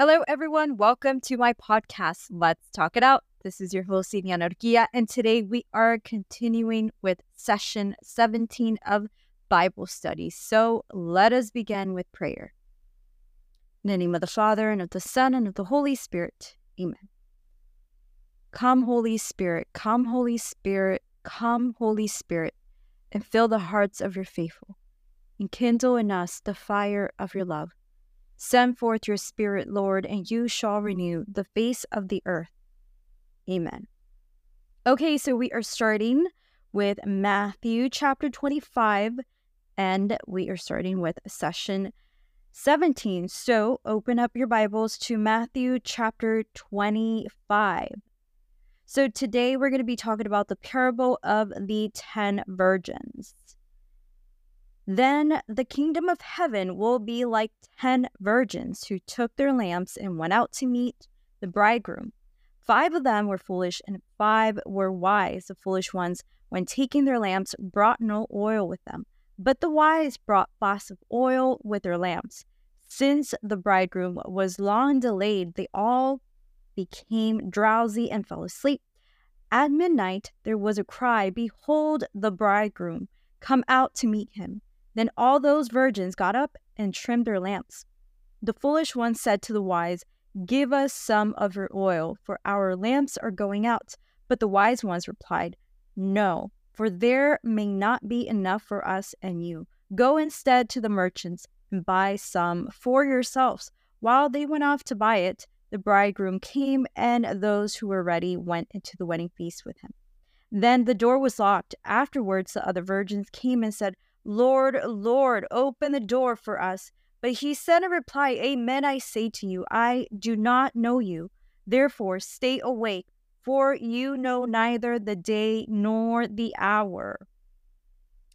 Hello, everyone. Welcome to my podcast, Let's Talk It Out. This is your host, Ileana Urquilla, and today we are continuing with session 17 of Bible study. So let us begin with prayer. In the name of the Father, and of the Son, and of the Holy Spirit. Amen. Come, Holy Spirit, come, Holy Spirit, come, Holy Spirit, and fill the hearts of your faithful, and kindle in us the fire of your love. Send forth your Spirit, Lord, and you shall renew the face of the earth. Amen. Okay, so we are starting with Matthew chapter 25, and we are starting with session 17. So open up your Bibles to Matthew chapter 25. So today we're going to be talking about the parable of the 10 virgins. Then the kingdom of heaven will be like ten virgins who took their lamps and went out to meet the bridegroom. Five of them were foolish, and five were wise. The foolish ones, when taking their lamps, brought no oil with them. But the wise brought flasks of oil with their lamps. Since the bridegroom was long delayed, they all became drowsy and fell asleep. At midnight there was a cry Behold, the bridegroom! Come out to meet him. Then all those virgins got up and trimmed their lamps. The foolish one said to the wise, Give us some of your oil, for our lamps are going out. But the wise ones replied, No, for there may not be enough for us and you. Go instead to the merchants and buy some for yourselves. While they went off to buy it, the bridegroom came, and those who were ready went into the wedding feast with him. Then the door was locked. Afterwards, the other virgins came and said, Lord, Lord, open the door for us. But he said in reply, Amen, I say to you, I do not know you. Therefore, stay awake, for you know neither the day nor the hour.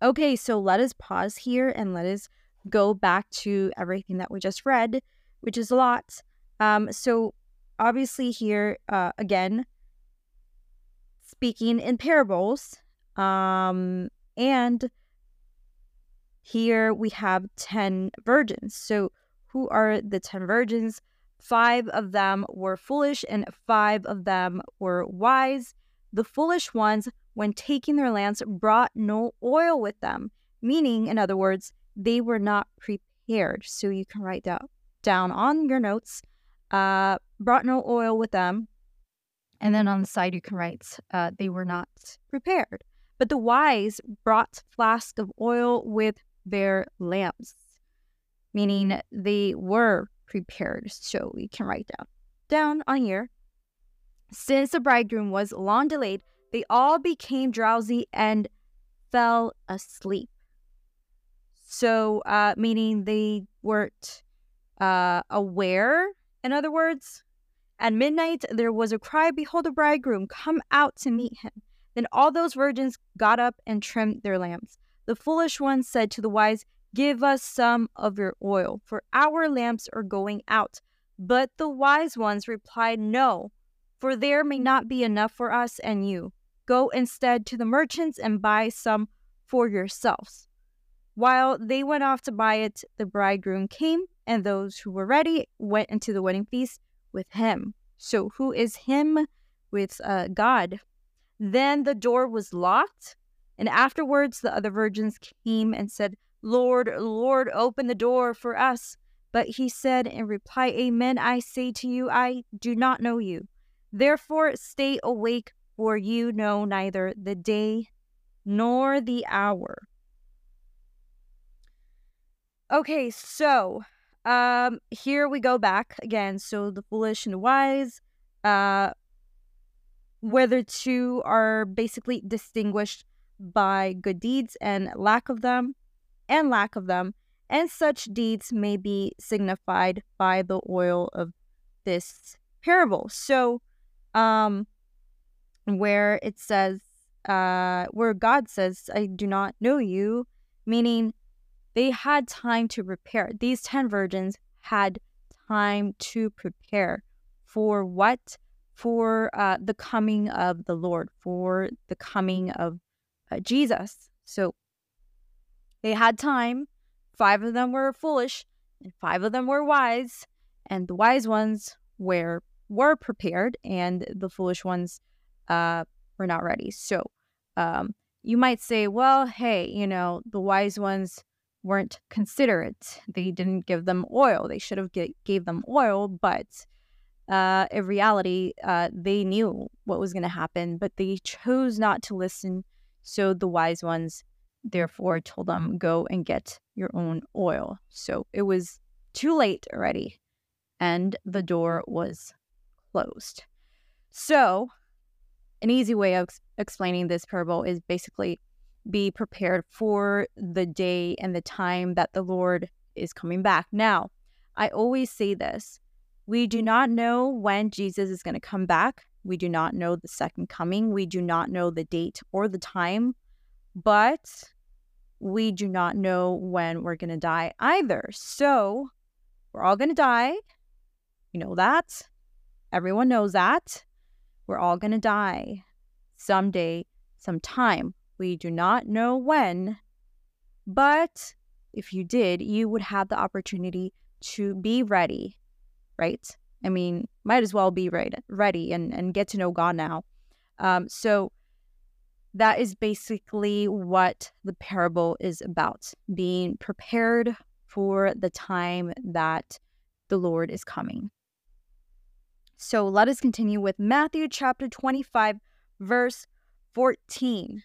Okay, so let us pause here and let us go back to everything that we just read, which is a lot. Um, so, obviously, here uh, again, speaking in parables, um, and here we have 10 virgins. So, who are the 10 virgins? Five of them were foolish and five of them were wise. The foolish ones, when taking their lamps, brought no oil with them, meaning, in other words, they were not prepared. So you can write down, down on your notes, uh, brought no oil with them. And then on the side, you can write, uh, they were not prepared. But the wise brought flask of oil with their lamps, meaning they were prepared. So we can write down down on here. Since the bridegroom was long delayed, they all became drowsy and fell asleep. So, uh, meaning they weren't uh, aware. In other words, at midnight there was a cry, Behold, the bridegroom, come out to meet him. Then all those virgins got up and trimmed their lamps. The foolish one said to the wise, Give us some of your oil, for our lamps are going out. But the wise ones replied, No, for there may not be enough for us and you. Go instead to the merchants and buy some for yourselves. While they went off to buy it, the bridegroom came, and those who were ready went into the wedding feast with him. So, who is him? With uh, God. Then the door was locked and afterwards the other virgins came and said, Lord, Lord, open the door for us. But he said in reply, Amen, I say to you, I do not know you. Therefore stay awake, for you know neither the day nor the hour. Okay, so um here we go back again. So the foolish and the wise, uh whether two are basically distinguished by good deeds and lack of them, and lack of them, and such deeds may be signified by the oil of this parable. So, um, where it says, uh, where God says, I do not know you, meaning they had time to prepare. These 10 virgins had time to prepare for what? For uh, the coming of the Lord, for the coming of uh, Jesus. So they had time. Five of them were foolish, and five of them were wise. and the wise ones were were prepared, and the foolish ones uh, were not ready. So um, you might say, well, hey, you know, the wise ones weren't considerate. They didn't give them oil. They should have g- gave them oil, but uh, in reality, uh, they knew what was going to happen, but they chose not to listen. So the wise ones therefore told them, go and get your own oil. So it was too late already, and the door was closed. So, an easy way of explaining this parable is basically be prepared for the day and the time that the Lord is coming back. Now, I always say this we do not know when Jesus is going to come back. We do not know the second coming. We do not know the date or the time, but we do not know when we're going to die either. So we're all going to die. You know that. Everyone knows that. We're all going to die someday, sometime. We do not know when, but if you did, you would have the opportunity to be ready, right? I mean, might as well be right, ready and, and get to know God now. Um, so that is basically what the parable is about being prepared for the time that the Lord is coming. So let us continue with Matthew chapter 25, verse 14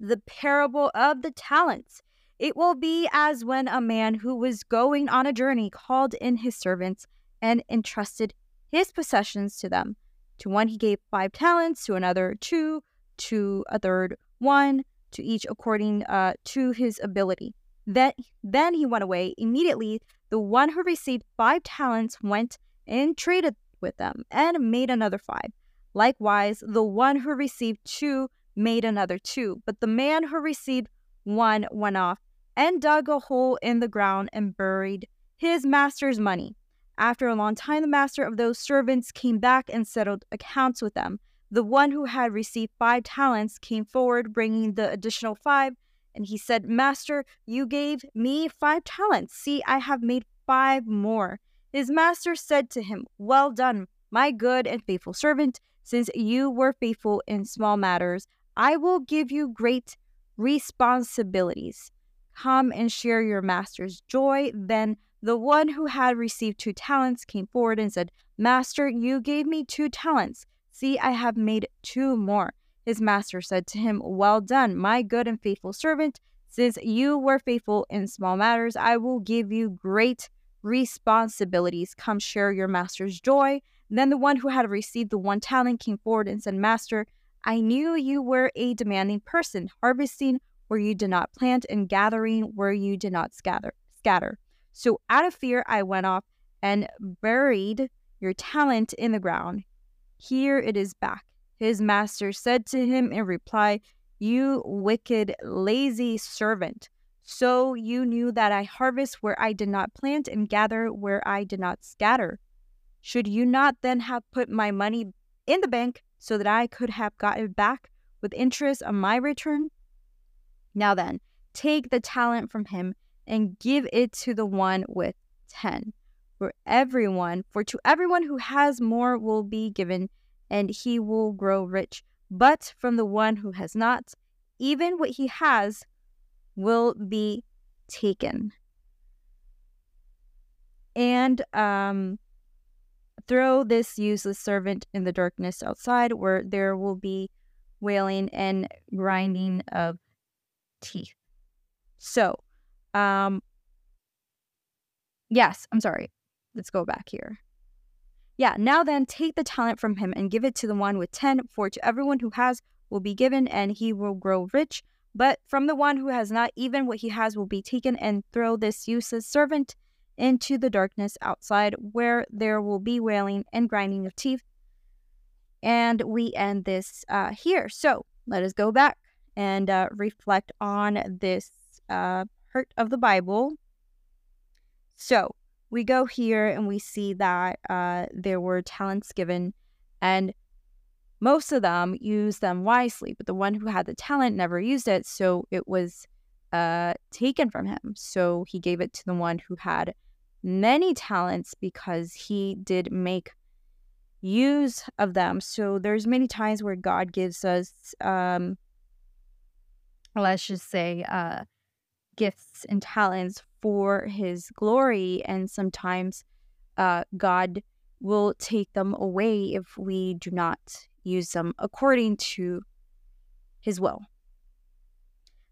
the parable of the talents. It will be as when a man who was going on a journey called in his servants and entrusted his possessions to them. To one he gave five talents, to another two, to a third one, to each according uh, to his ability. Then, then he went away. Immediately, the one who received five talents went and traded with them and made another five. Likewise, the one who received two made another two. But the man who received one went off and dug a hole in the ground and buried his master's money. After a long time, the master of those servants came back and settled accounts with them. The one who had received five talents came forward, bringing the additional five. And he said, Master, you gave me five talents. See, I have made five more. His master said to him, Well done, my good and faithful servant. Since you were faithful in small matters, I will give you great responsibilities. Come and share your master's joy. Then the one who had received two talents came forward and said, Master, you gave me two talents. See, I have made two more. His master said to him, Well done, my good and faithful servant. Since you were faithful in small matters, I will give you great responsibilities. Come share your master's joy. Then the one who had received the one talent came forward and said, Master, I knew you were a demanding person, harvesting where you did not plant and gathering where you did not scatter. So out of fear, I went off and buried your talent in the ground. Here it is back. His master said to him in reply, You wicked, lazy servant. So you knew that I harvest where I did not plant and gather where I did not scatter. Should you not then have put my money in the bank so that I could have got it back with interest on my return? Now then, take the talent from him and give it to the one with 10. For everyone, for to everyone who has more will be given, and he will grow rich. But from the one who has not, even what he has will be taken. And um, Throw this useless servant in the darkness outside, where there will be wailing and grinding of teeth. So, um, yes, I'm sorry. Let's go back here. Yeah, now then, take the talent from him and give it to the one with ten, for to everyone who has will be given, and he will grow rich. But from the one who has not, even what he has will be taken, and throw this useless servant into the darkness outside where there will be wailing and grinding of teeth. And we end this uh, here. So let us go back and uh, reflect on this uh, part of the Bible. So we go here and we see that uh, there were talents given, and most of them used them wisely, but the one who had the talent never used it. So it was uh, taken from him. So he gave it to the one who had many talents because he did make use of them. So there's many times where God gives us, um, let's just say, uh, gifts and talents for His glory, and sometimes uh, God will take them away if we do not use them according to His will.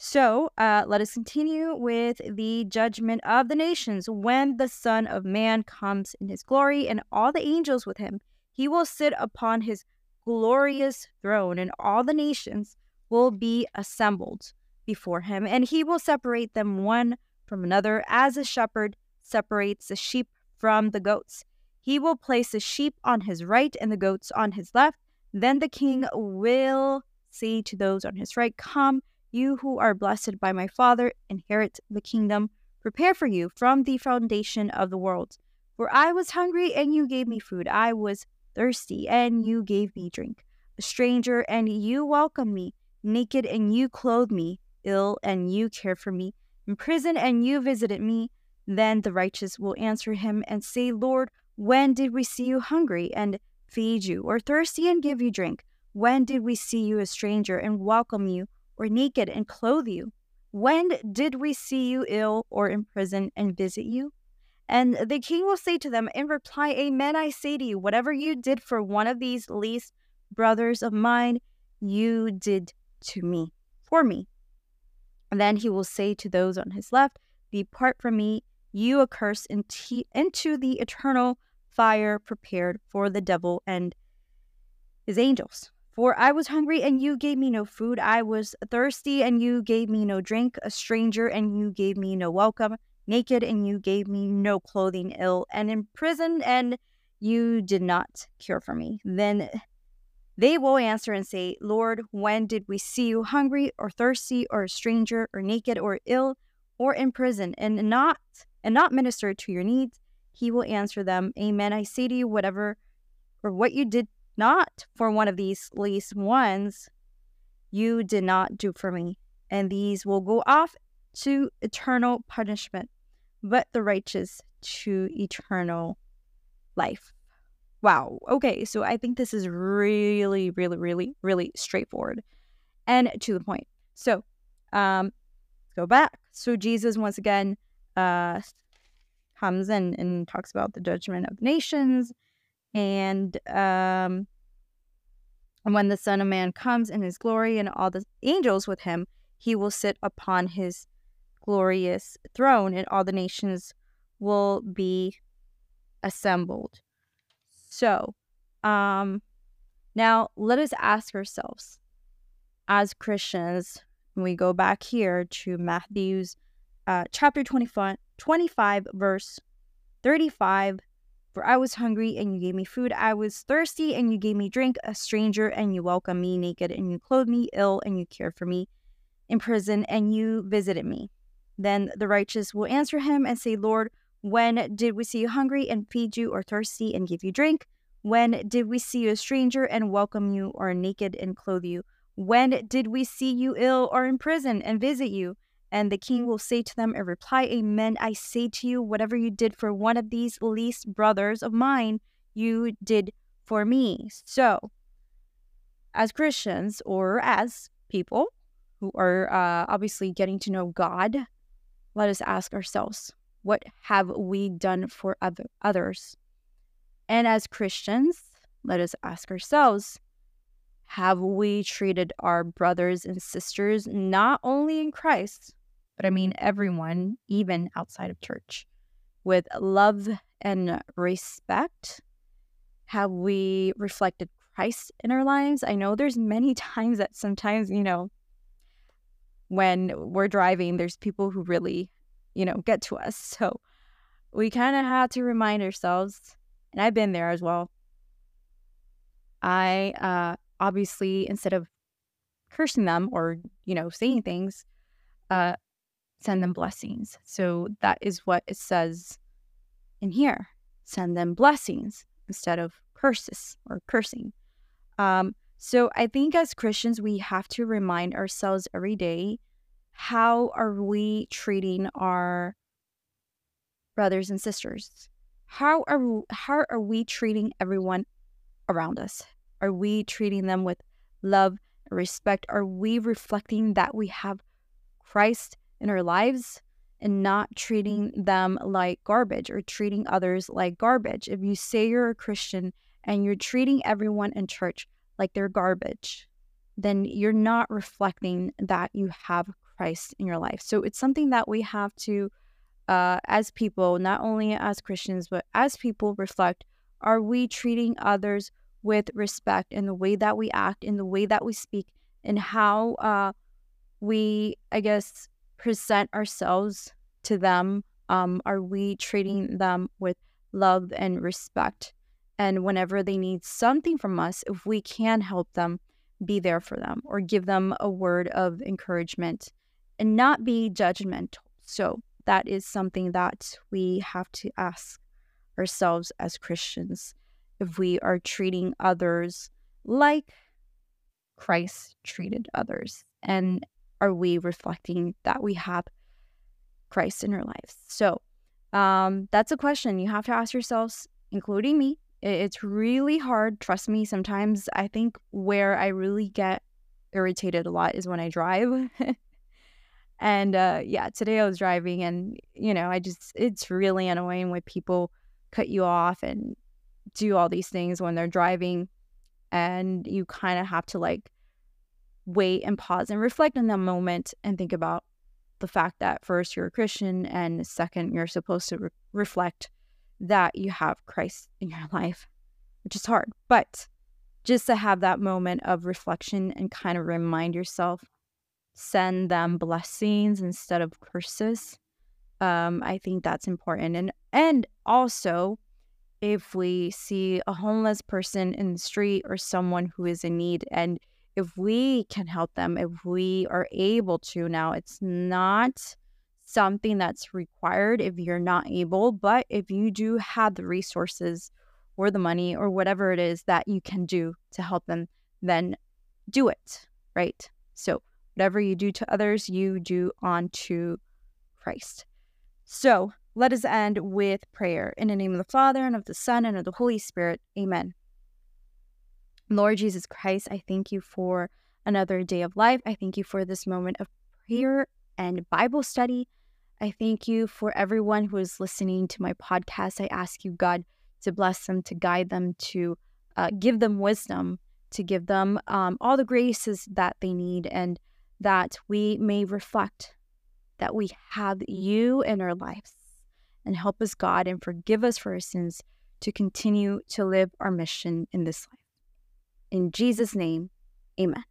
So uh, let us continue with the judgment of the nations. When the Son of Man comes in his glory and all the angels with him, he will sit upon his glorious throne, and all the nations will be assembled before him, and he will separate them one from another as a shepherd separates the sheep from the goats. He will place the sheep on his right and the goats on his left. Then the king will say to those on his right, Come you who are blessed by my Father, inherit the kingdom prepare for you from the foundation of the world. For I was hungry, and you gave me food. I was thirsty, and you gave me drink. A stranger, and you welcomed me. Naked, and you clothed me. Ill, and you cared for me. In prison, and you visited me. Then the righteous will answer him and say, Lord, when did we see you hungry and feed you, or thirsty and give you drink? When did we see you a stranger and welcome you? or naked and clothe you? When did we see you ill or in prison and visit you? And the king will say to them in reply, Amen, I say to you, whatever you did for one of these least brothers of mine, you did to me, for me. And then he will say to those on his left, Depart from me, you accursed, into the eternal fire prepared for the devil and his angels. For I was hungry, and you gave me no food. I was thirsty, and you gave me no drink. A stranger, and you gave me no welcome. Naked, and you gave me no clothing. Ill, and in prison, and you did not care for me. Then they will answer and say, Lord, when did we see you hungry, or thirsty, or a stranger, or naked, or ill, or in prison, and not and not minister to your needs? He will answer them, Amen. I say to you, whatever or what you did not for one of these least ones you did not do for me. And these will go off to eternal punishment, but the righteous to eternal life. Wow. Okay. So I think this is really, really, really, really straightforward and to the point. So, um, go back. So Jesus once again uh, comes in and talks about the judgment of nations and um, when the Son of Man comes in his glory and all the angels with him, he will sit upon his glorious throne, and all the nations will be assembled. So, um, now let us ask ourselves as Christians, we go back here to Matthew's uh, chapter 25, 25, verse 35 for I was hungry, and you gave me food. I was thirsty, and you gave me drink. A stranger, and you welcomed me. Naked, and you clothed me. Ill, and you cared for me. In prison, and you visited me. Then the righteous will answer him and say, Lord, when did we see you hungry and feed you, or thirsty and give you drink? When did we see you a stranger and welcome you, or naked and clothe you? When did we see you ill or in prison and visit you? And the king will say to them in reply, Amen. I say to you, whatever you did for one of these least brothers of mine, you did for me. So, as Christians or as people who are uh, obviously getting to know God, let us ask ourselves, what have we done for other- others? And as Christians, let us ask ourselves, have we treated our brothers and sisters not only in Christ, but I mean everyone, even outside of church, with love and respect? Have we reflected Christ in our lives? I know there's many times that sometimes, you know, when we're driving, there's people who really, you know, get to us. So we kind of had to remind ourselves, and I've been there as well. I uh, obviously, instead of cursing them or, you know, saying things, uh, send them blessings. So that is what it says in here send them blessings instead of curses or cursing. Um, so I think as Christians, we have to remind ourselves every day how are we treating our brothers and sisters? How are how are we treating everyone around us? Are we treating them with love and respect? Are we reflecting that we have Christ in our lives and not treating them like garbage or treating others like garbage? If you say you're a Christian and you're treating everyone in church like they're garbage, then you're not reflecting that you have Christ in your life. So it's something that we have to, uh, as people, not only as Christians, but as people, reflect are we treating others with respect in the way that we act, in the way that we speak, and how uh, we, I guess, present ourselves to them? Um, are we treating them with love and respect? And whenever they need something from us, if we can help them, be there for them or give them a word of encouragement and not be judgmental. So that is something that we have to ask ourselves as Christians if we are treating others like Christ treated others. And are we reflecting that we have Christ in our lives? So um, that's a question you have to ask yourselves, including me. It's really hard. Trust me, sometimes I think where I really get irritated a lot is when I drive. And uh, yeah, today I was driving and, you know, I just, it's really annoying when people cut you off and do all these things when they're driving. And you kind of have to like wait and pause and reflect in that moment and think about the fact that first you're a Christian and second you're supposed to re- reflect that you have Christ in your life, which is hard. But just to have that moment of reflection and kind of remind yourself send them blessings instead of curses. Um, I think that's important. And and also if we see a homeless person in the street or someone who is in need and if we can help them, if we are able to now, it's not something that's required if you're not able, but if you do have the resources or the money or whatever it is that you can do to help them, then do it, right? So Whatever you do to others, you do unto Christ. So let us end with prayer. In the name of the Father, and of the Son, and of the Holy Spirit. Amen. Lord Jesus Christ, I thank you for another day of life. I thank you for this moment of prayer and Bible study. I thank you for everyone who is listening to my podcast. I ask you, God, to bless them, to guide them, to uh, give them wisdom, to give them um, all the graces that they need, and that we may reflect that we have you in our lives and help us, God, and forgive us for our sins to continue to live our mission in this life. In Jesus' name, amen.